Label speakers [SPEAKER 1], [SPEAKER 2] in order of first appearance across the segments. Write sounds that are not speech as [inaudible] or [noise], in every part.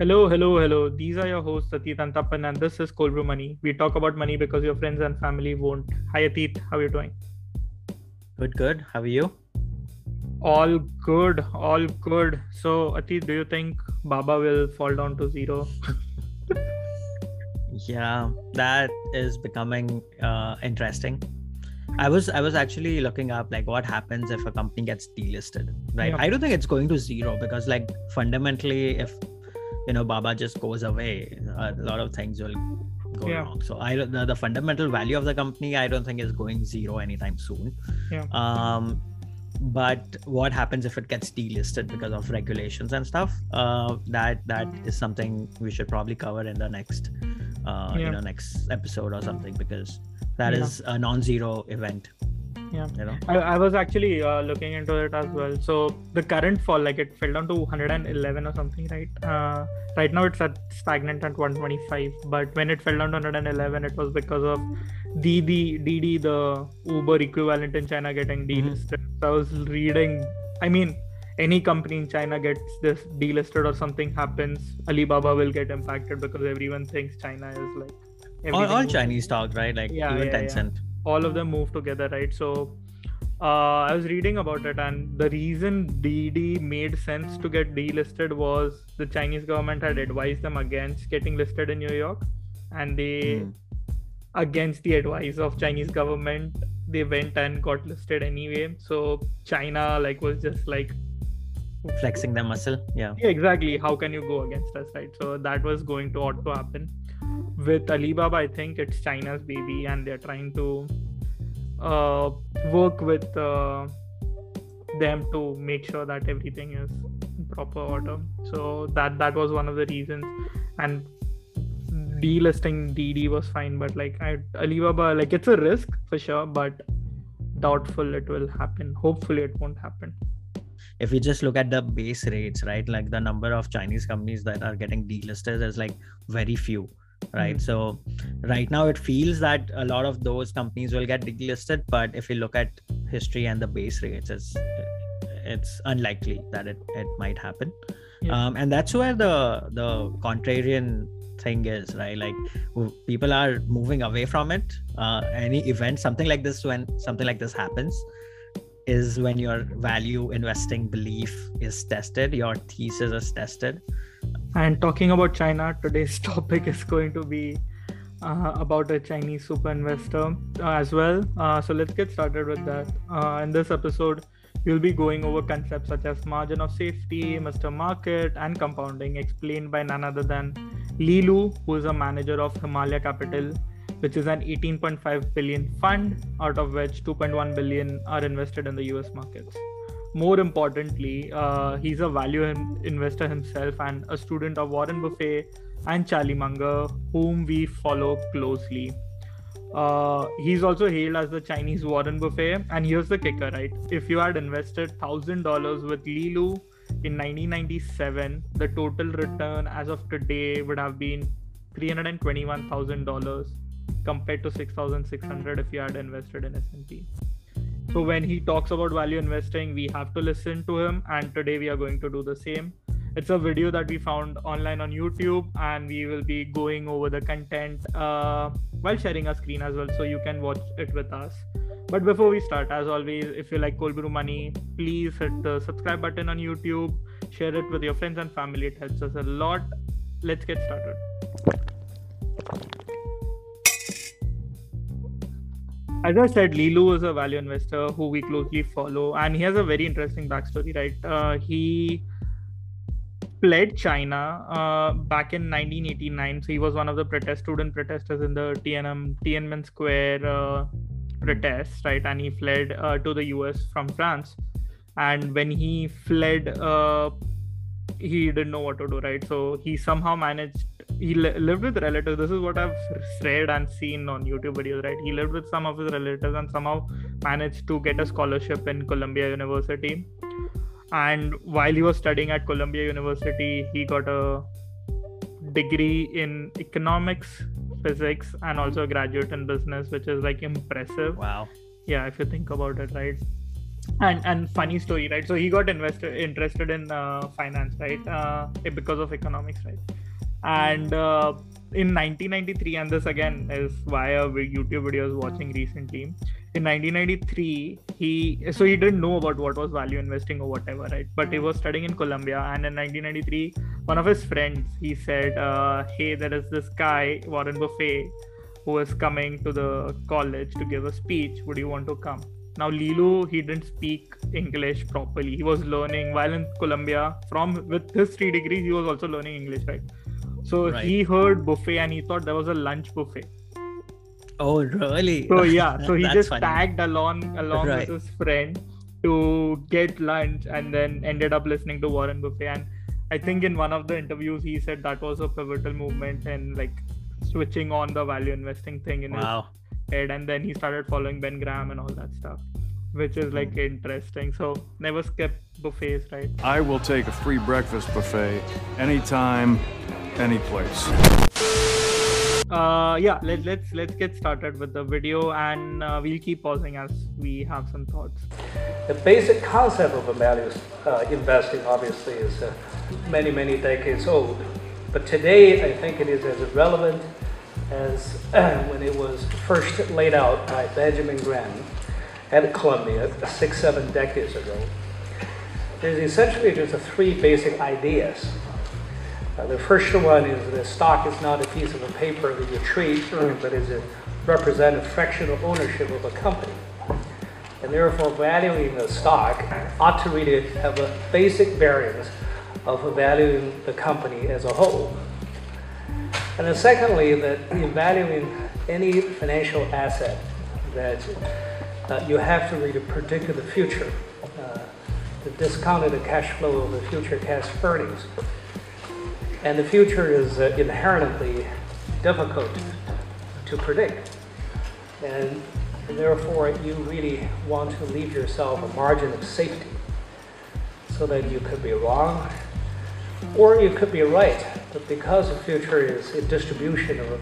[SPEAKER 1] Hello, hello, hello. These are your hosts, Atit and Tapan, and this is Cold Brew Money. We talk about money because your friends and family won't. Hi, Atit. How are you doing?
[SPEAKER 2] Good, good. How are you?
[SPEAKER 1] All good, all good. So, Atit, do you think Baba will fall down to zero?
[SPEAKER 2] yeah, that is becoming uh, interesting. I was I was actually looking up like what happens if a company gets delisted, right?
[SPEAKER 1] Yeah.
[SPEAKER 2] I don't think it's going to zero because like fundamentally, if you know Baba just goes away, a lot of things will go
[SPEAKER 1] Yeah.
[SPEAKER 2] wrong. So I the, the fundamental value of the company I don't think is going zero anytime soon.
[SPEAKER 1] Yeah.
[SPEAKER 2] Um, but what happens if it gets delisted because of regulations and stuff? Uh, that that is something we should probably cover in the next uh,
[SPEAKER 1] Yeah.
[SPEAKER 2] you know next episode or something because that
[SPEAKER 1] Yeah.
[SPEAKER 2] is a non-zero event.
[SPEAKER 1] Yeah.
[SPEAKER 2] You know.
[SPEAKER 1] I, I was actually uh, looking into it as well. So the current fall, like it fell down to 111 or something, right? Uh, right now it's at stagnant at 125. But when it fell down to 111, it was because of dd Didi, the Uber equivalent in China, getting
[SPEAKER 2] Mhm.
[SPEAKER 1] delisted. So I was reading. I mean, any company in China gets this delisted or something happens, Alibaba will get impacted because everyone thinks China is like.
[SPEAKER 2] All, all Chinese stock, right? Like
[SPEAKER 1] Yeah,
[SPEAKER 2] even
[SPEAKER 1] yeah, yeah. All of them move together, right? So uh, I was reading about it, and the reason Didi made sense to get delisted was the Chinese government had advised them against getting listed in New York, and they,
[SPEAKER 2] Hmm.
[SPEAKER 1] against the advice of Chinese government, they went and got listed anyway. So China like was just like
[SPEAKER 2] Flexing their muscle. Yeah.
[SPEAKER 1] yeah, exactly. How can you go against us, right? So that was going to ought to happen. With Alibaba, I think it's China's baby, and they're trying to uh, work with uh, them to make sure that everything is proper order. So that that was one of the reasons, and delisting Didi was fine, but like I, Alibaba, like it's a risk for sure, but doubtful it will happen. Hopefully, it won't happen.
[SPEAKER 2] if we just look at the base rates, right? Like the number of Chinese companies that are getting delisted is like very few, right?
[SPEAKER 1] Mhm.
[SPEAKER 2] So right now it feels that a lot of those companies will get delisted, but if you look at history and the base rates, it's it's unlikely that it, it might happen.
[SPEAKER 1] Yeah.
[SPEAKER 2] Um, and that's where the the contrarian thing is, right? Like people are moving away from it. Uh, any event, something like this, when something like this happens, is when your value investing belief is tested, your thesis is tested.
[SPEAKER 1] And talking about China, today's [laughs] topic is going to be uh, about a Chinese super investor uh, as well. Uh, so let's get started with that. Uh, in this episode, we'll be going over concepts such as margin of safety, Mr. Market, and compounding, explained by none other than Li Lu, who is a manager of Himalaya Capital, which is an 18.5 billion fund, out of which 2.1 billion are invested in the US markets more importantly, uh, he's a value in- investor himself and a student of Warren Buffett and Charlie Munger, whom we follow closely. Uh, he's also hailed as the Chinese Warren Buffett. And here's the kicker, right? If you had invested thousand dollars with Li Lu in 1997, the total return as of today would have been three hundred and twenty-one thousand dollars compared to six thousand six hundred if you had invested in S&P. So when he talks about value investing, we have to listen to him. And today we are going to do the same. It's a video that we found online on YouTube, and we will be going over the content uh, while sharing a screen as well, so you can watch it with us. But before we start, as always, if you like Cold Brew Money, please hit the subscribe button on YouTube, share it with your friends and family. It helps us a lot. Let's get started. As I said, Li Lu is a value investor who we closely follow, and he has a very interesting backstory, right? Uh, he fled China uh, back in 1989. So he was one of the protest student protesters in the Tiananmen, Tiananmen Square uh, protests, right? And he fled uh, to the US from France. And when he fled, uh, he didn't know what to do, right? So he somehow managed. He li- lived with relatives. This is what I've read and seen on YouTube videos, right? He lived with some of his relatives and somehow managed to get a scholarship in Columbia University. And while he was studying at Columbia University, he got a degree in economics, physics, and also a graduate in business, which is like impressive.
[SPEAKER 2] Wow.
[SPEAKER 1] Yeah, if you think about it, right? and and funny story right so he got invested interested in uh, finance right uh, because of economics right and uh, in 1993 and this again is via youtube videos watching recently in 1993 he so he didn't know about what was value investing or whatever right but he was studying in columbia and in 1993 one of his friends he said uh, hey there is this guy warren buffett who is coming to the college to give a speech would you want to come now Li Lu, he didn't speak English properly. He was learning while in Columbia. From with his three degrees, he was also learning English, right? So right. he heard buffet and he thought there was a lunch buffet.
[SPEAKER 2] Oh really?
[SPEAKER 1] So yeah, [laughs] so he just funny. tagged along along right. with his friend to get lunch and then ended up listening to Warren Buffett And I think in one of the interviews he said that was a pivotal movement and like switching on the value investing thing in wow. his head and then he started following ben graham and all that stuff which is like interesting so never skip buffets right
[SPEAKER 3] i will take a free breakfast buffet anytime any place
[SPEAKER 1] uh yeah let, let's let's get started with the video and uh, we'll keep pausing as we have some thoughts
[SPEAKER 4] the basic concept of a value uh, investing obviously is uh, many many decades old but today i think it is as relevant as [clears throat] when it was first laid out by Benjamin Graham at Columbia six, seven decades ago. There's essentially just three basic ideas. Uh, the first one is that stock is not a piece of a paper that you trade, but is a represent fractional ownership of a company. And therefore, valuing a stock ought to really have a basic variance of valuing the company as a whole. And then secondly, that in valuing any financial asset that uh, you have to really predict the future, uh, the discounted the cash flow of the future cash earnings. And the future is uh, inherently difficult to predict. And therefore, you really want to leave yourself a margin of safety so that you could be wrong or you could be right, but because the future is a distribution of,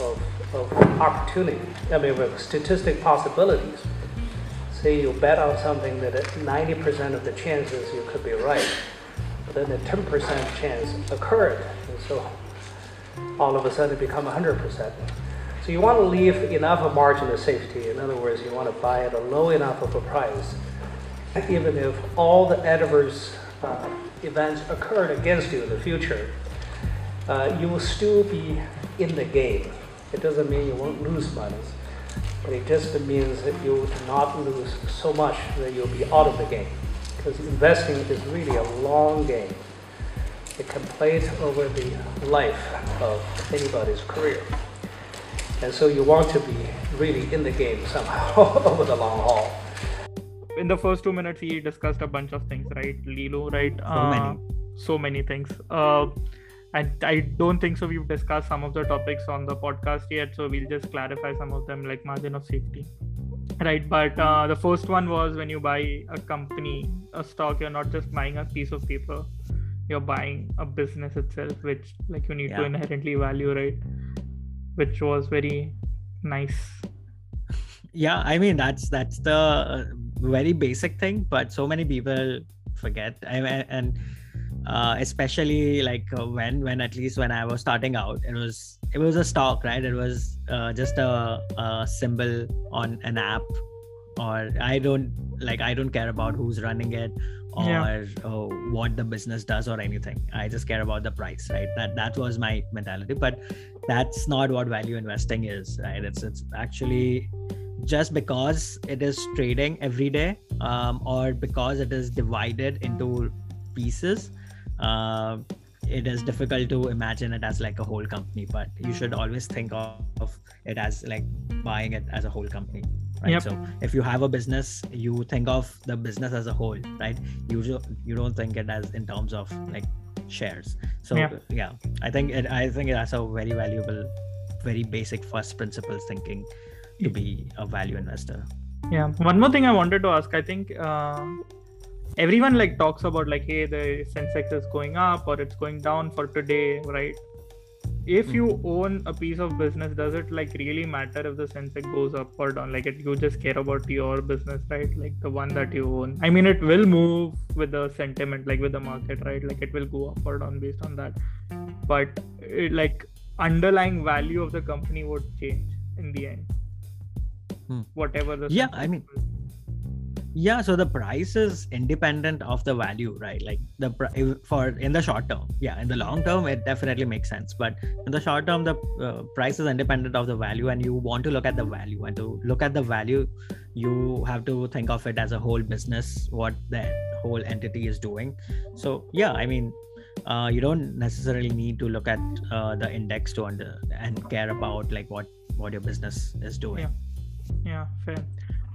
[SPEAKER 4] of, of opportunity, I mean, with statistic possibilities, say you bet on something that at 90% of the chances you could be right, then a 10% chance occurred, and so all of a sudden it become 100%. So you want to leave enough of margin of safety. In other words, you want to buy at a low enough of a price, even if all the adverse uh, events occurred against you in the future, uh, you will still be in the game. It doesn't mean you won't lose money, but it just means that you will not lose so much that you'll be out of the game. Because investing is really a long game. It can play over the life of anybody's career. And so you want to be really in the game somehow [laughs] over the long haul.
[SPEAKER 1] In the first two minutes we discussed a bunch of things right? Li Lu right?
[SPEAKER 2] So uh, many
[SPEAKER 1] so many things. Uh, and i don't think so we've discussed some of the topics on the podcast yet so we'll just clarify some of them like margin of safety right but uh, the first one was when you buy a company a stock you're not just buying a piece of paper. You're buying a business itself which like you need yeah. to inherently value right? Which was very nice.
[SPEAKER 2] Yeah i mean that's that's the uh, very basic thing but so many people forget. I mean, and uh, especially like uh, when when at least when i was starting out it was it was a stock right? It was uh, just a, a symbol on an app or i don't like i don't care about who's running it or yeah. uh, what the business does or anything. I just care about the price right? That that was my mentality but that's not what value investing is right? It's it's actually just because it is trading every day um, or because it is divided into pieces uh, it is difficult to imagine it as like a whole company but you should always think of, of it as like buying it as a whole company right? Yep. so if you have a business you think of the business as a whole right? You you don't think it as in terms of like shares. So yeah, yeah i think it i think that's a very valuable very basic first principles thinking to be a value investor.
[SPEAKER 1] Yeah. One more thing i wanted to ask i think uh, everyone like talks about like hey the sensex is going up or it's going down for today right? If you own a piece of business does it like really matter if the sensex goes up or down? Like it, you just care about your business right? Like the one that you own. I mean it will move with the sentiment like with the market right? Like it will go up or down based on that. But it, like underlying value of the company would change in the end.
[SPEAKER 2] Hmm.
[SPEAKER 1] whatever the
[SPEAKER 2] Yeah, I mean,
[SPEAKER 1] is.
[SPEAKER 2] Yeah so the price is independent of the value right? Like the for in the short term yeah in the long term it definitely makes sense. But in the short term the uh, price is independent of the value and you want to look at the value. And to look at the value you have to think of it as a whole business what the whole entity is doing. So yeah i mean uh, you don't necessarily need to look at uh, the index to under and care about like what what your business is doing.
[SPEAKER 1] Yeah. yeah fair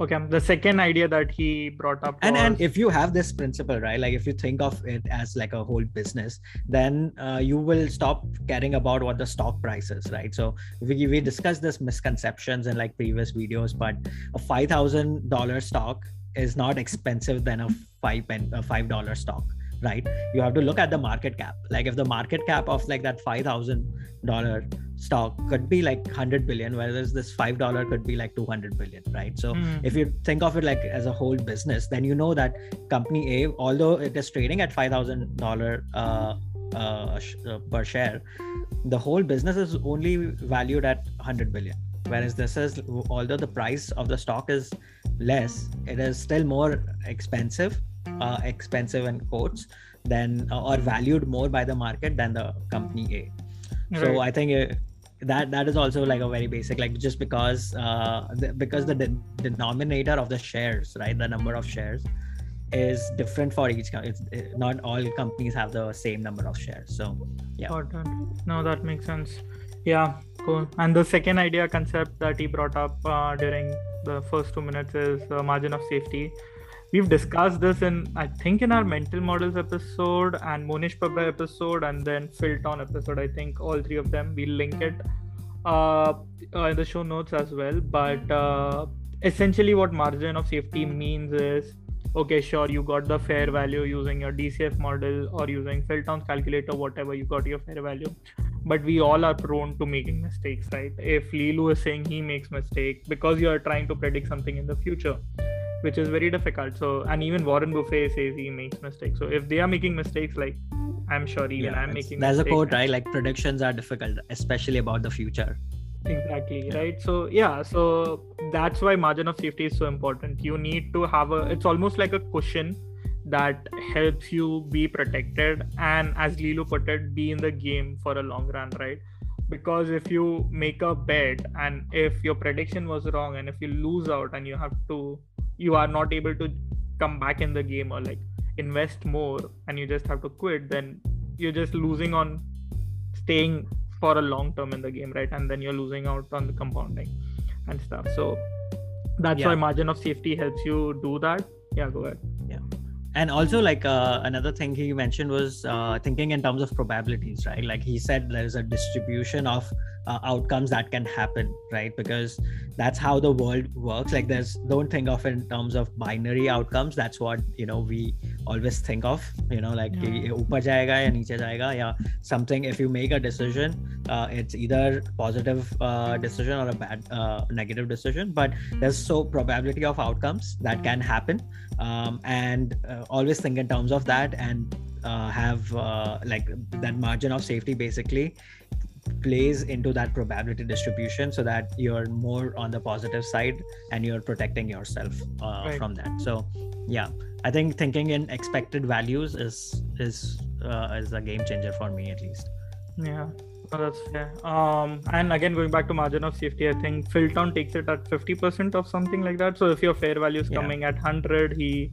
[SPEAKER 1] okay the second idea that he brought up
[SPEAKER 2] and and if you have this principle right like if you think of it as like a whole business then uh, you will stop caring about what the stock price is right? So we, we discussed this misconceptions in like previous videos but a $5000 stock is not expensive than a five pen a five dollar stock right? You have to look at the market cap. Like if the market cap of like that $5000 stock could be like 100 billion whereas this $5 could be like 200 billion right? So
[SPEAKER 1] Hmm.
[SPEAKER 2] if you think of it like as a whole business then you know that company a although it is trading at $5000 uh, uh, uh, per share the whole business is only valued at 100 billion. Whereas this is although the price of the stock is less it is still more expensive uh, expensive in quotes than uh, or valued more by the market than the company a so i think uh, that that is also like a very basic like just because uh the, because the de- denominator of the shares right the number of shares is different for each company. it's uh, not all companies have the same number of shares so yeah
[SPEAKER 1] Got it. No, that makes sense. Yeah, cool. And the second idea concept that he brought up uh, during the first two minutes is uh, margin of safety. We've discussed this in, I think, in our mental models episode and Mohnish Pabrai episode, and then Phil Town episode. I think all three of them. We'll link it uh, in the show notes as well. But uh, essentially, what margin of safety means is okay, sure, you got the fair value using your DCF model or using Phil Town's calculator, whatever, you got your fair value. But we all are prone to making mistakes, right? If Li Lu is saying he makes mistake because you are trying to predict something in the future, which is very difficult. So, and even Warren Buffett says he makes mistakes. So, if they are making mistakes, like I'm sure even I'm
[SPEAKER 2] it's-
[SPEAKER 1] making
[SPEAKER 2] there's a quote right like predictions are difficult especially about the future
[SPEAKER 1] exactly
[SPEAKER 2] Yeah.
[SPEAKER 1] right so yeah so that's why margin of safety is so important you need to have a it's almost like a cushion that helps you be protected and as Li Lu put it be in the game for a long run right because if you make a bet and if your prediction was wrong and if you lose out and you have to you are not able to come back in the game or like invest more and you just have to quit then you're just losing on staying for a long term in the game right? And then you're losing out on the compounding and stuff. So that's why margin of safety helps you do that. Yeah go ahead
[SPEAKER 2] and also like uh, another thing he mentioned was uh, thinking in terms of probabilities right? Like he said there's a distribution of uh, outcomes that can happen right? Because that's how the world works. Like there's don't think of it in terms of binary outcomes. That's what you know we always think of you know like
[SPEAKER 1] yeah.
[SPEAKER 2] ya niche jayega yeah something if you make a decision uh, it's either positive uh, decision or a bad uh, negative decision but there's so probability of outcomes that can happen um, and uh, always think in terms of that and uh, have uh, like that margin of safety basically plays into that probability distribution so that you're more on the positive side and you're protecting yourself uh,
[SPEAKER 1] Right.
[SPEAKER 2] from that. So yeah. I think thinking in expected values is is uh, is a game changer for me at least.
[SPEAKER 1] Yeah. No, that's fair. Um and again going back to margin of safety i think Phil Town takes it at 50% of something like that. So if your fair value is
[SPEAKER 2] Yeah.
[SPEAKER 1] coming at 100 he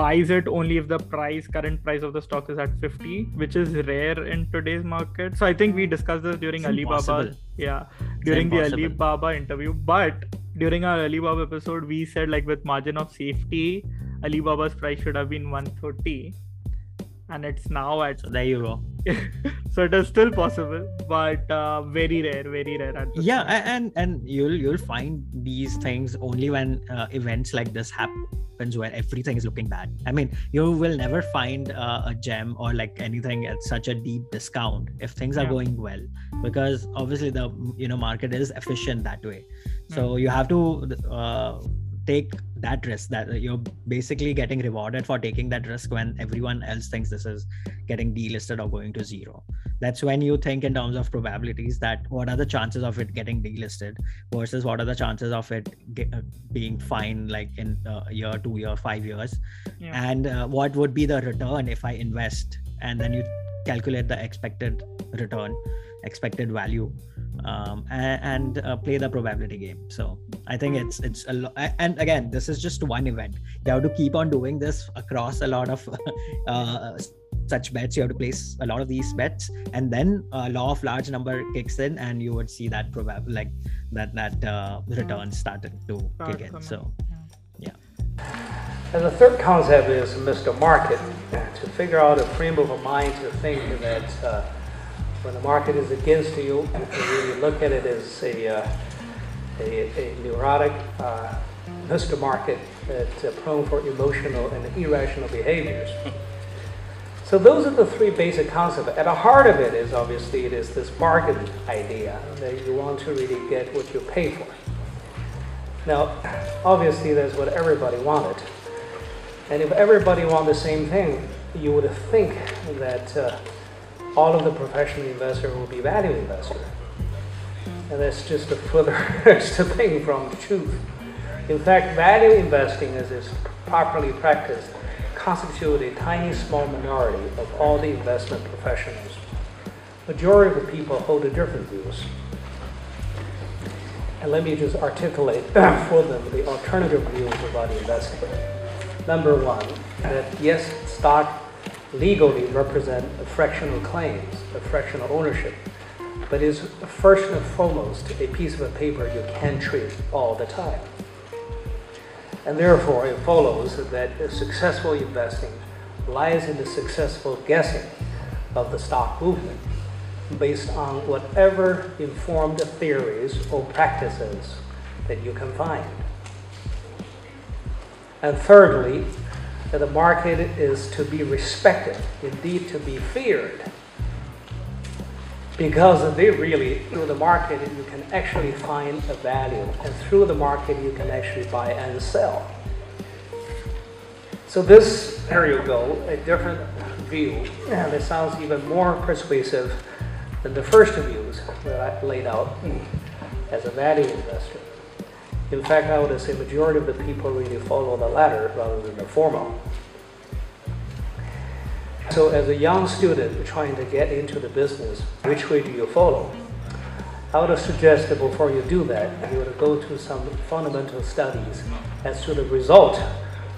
[SPEAKER 1] buys it only if the price current price of the stock is at 50 which is rare in today's market. So i think we discussed this during
[SPEAKER 2] It's
[SPEAKER 1] alibaba.
[SPEAKER 2] impossible.
[SPEAKER 1] yeah during the alibaba interview. But during our alibaba episode we said like with margin of safety alibaba's price should have been 130 and it's now at
[SPEAKER 2] there you go [laughs]
[SPEAKER 1] so it is still possible but uh, very rare very rare
[SPEAKER 2] yeah
[SPEAKER 1] point.
[SPEAKER 2] and and you'll you'll find these things only when uh, events like this happens where everything is looking bad i mean you will never find uh, a gem or like anything at such a deep discount if things are
[SPEAKER 1] Yeah.
[SPEAKER 2] going well because obviously the you know market is efficient that way so you have to uh, take that risk that you're basically getting rewarded for taking that risk when everyone else thinks this is getting delisted or going to zero. That's when you think in terms of probabilities that what are the chances of it getting delisted versus what are the chances of it get, uh, being fine like in uh, a year two year five years.
[SPEAKER 1] Yeah.
[SPEAKER 2] and uh, what would be the return if i invest? And then you calculate the expected return expected value um, and, and uh, play the probability game. So i think it's it's a lot and again this is just one event. You have to keep on doing this across a lot of [laughs] uh, such bets. You have to place a lot of these bets and then uh, law of large number kicks in and you would see that probab like that that uh, return started to
[SPEAKER 1] Start
[SPEAKER 2] kick in.
[SPEAKER 1] coming.
[SPEAKER 2] so
[SPEAKER 4] And the third concept is Mr. Market, to figure out a frame of mind to think that uh, when the market is against you, you can really look at it as a, uh, a, a neurotic uh, Mr. Market that's uh, prone for emotional and irrational behaviors. So those are the three basic concepts. At the heart of it is obviously it is this bargain idea that you want to really get what you pay for. Now, obviously that's what everybody wanted. And if everybody wanted the same thing, you would think that uh, all of the professional investors will be value investors. And that's just a further [laughs] thing from the truth. In fact, value investing, as it's properly practiced, constitutes a tiny small minority of all the investment professionals. Majority of the people hold a different views. And let me just articulate [clears throat] for them the alternative views about investing. Number one, that yes, stock legally represent fractional claims, a fractional ownership, but is first and foremost a piece of paper you can trade all the time. And therefore, it follows that successful investing lies in the successful guessing of the stock movement based on whatever informed theories or practices that you can find. And thirdly, that the market is to be respected, indeed to be feared. Because they really, through the market, you can actually find a value, and through the market, you can actually buy and sell. So this, there you go, a different view, and it sounds even more persuasive than the first views that I laid out as a value investor. In fact, I would say majority of the people really follow the latter rather than the former. So as a young student trying to get into the business, which way do you follow? I would suggest that before you do that, you would go to some fundamental studies as to the result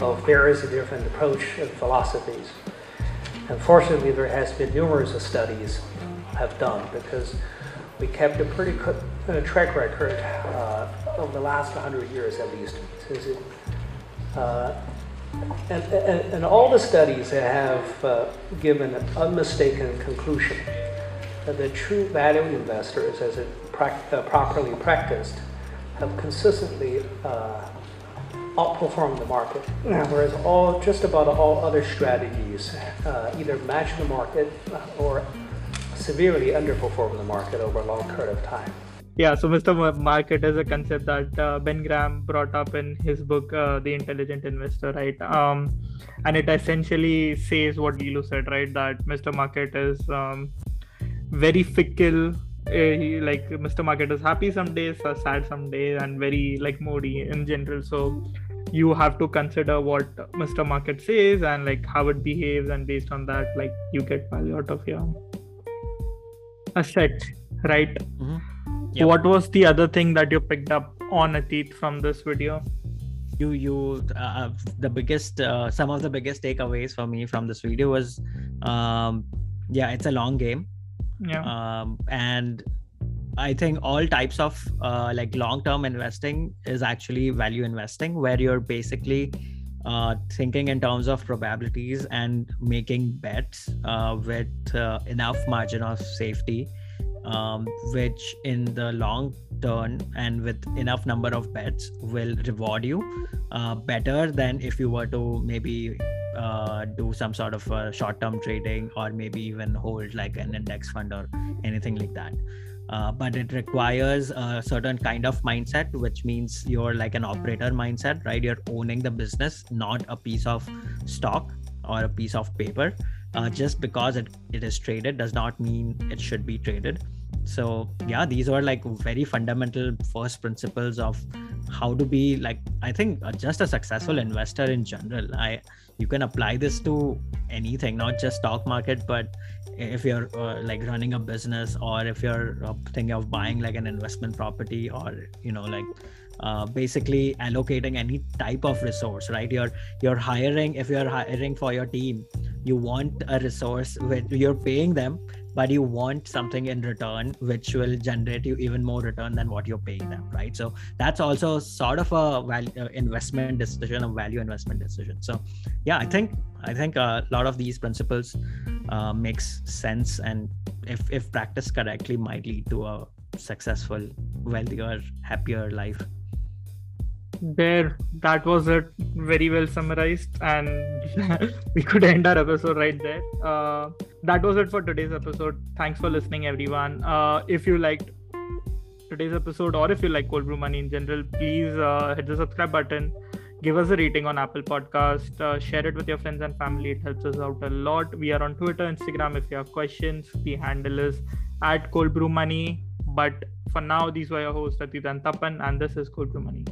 [SPEAKER 4] of various different approach and philosophies. Unfortunately, there has been numerous studies have done because we kept a pretty track record uh, of the last 100 years at least. It, uh, and, and, and all the studies have uh, given an unmistaken conclusion that the true value investors, as it prac- uh, properly practiced, have consistently uh, outperformed the market, whereas all just about all other strategies uh, either match the market or severely underperform the market over a long period of time.
[SPEAKER 1] Yeah, so Mr. Market is a concept that uh, Ben Graham brought up in his book, uh, The Intelligent Investor, right? Um, and it essentially says what Li Lu said, right? That Mr. Market is um, very fickle. Uh, he, like Mr. Market is happy some days, uh, sad some days, and very like moody in general. So you have to consider what Mr. Market says and like how it behaves, and based on that, like you get value out of your asset, right?
[SPEAKER 2] Mhm. Yep.
[SPEAKER 1] What was the other thing that you picked up on Atit from this video?
[SPEAKER 2] you you uh, the biggest uh, some of the biggest takeaways for me from this video was um yeah it's a long game
[SPEAKER 1] Yeah.
[SPEAKER 2] um and i think all types of uh, like long term investing is actually value investing where you're basically uh, thinking in terms of probabilities and making bets uh, with uh, enough margin of safety um, which in the long term and with enough number of bets will reward you uh, better than if you were to maybe uh, do some sort of uh, short-term trading or maybe even hold like an index fund or anything like that. Uh, but it requires a certain kind of mindset which means you're like an operator mindset right? You're owning the business not a piece of stock or a piece of paper. Uh, just because it, it is traded does not mean it should be traded so yeah these are like very fundamental first principles of how to be like i think uh, just a successful investor in general. I you can apply this to anything not just stock market but if you're uh, like running a business or if you're uh, thinking of buying like an investment property or you know like uh, basically allocating any type of resource right? You're you're hiring if you're hiring for your team you want a resource where you're paying them but you want something in return which will generate you even more return than what you're paying them right? So that's also sort of a value uh, investment decision a value investment decision. So yeah i think i think a lot of these principles uh, makes sense and if if practiced correctly might lead to a successful wealthier happier life
[SPEAKER 1] there that was it. Very well summarized and [laughs] we could end our episode right there. Uh, that was it for today's episode. Thanks for listening everyone. Uh, if you liked today's episode or if you like cold brew money in general please uh, hit the subscribe button. Give us a rating on apple podcast. Uh, share it with your friends and family. It helps us out a lot. We are on twitter instagram. If you have questions the handle is at cold brew money. But for now these were your hosts Atit and Tapan and this is cold brew money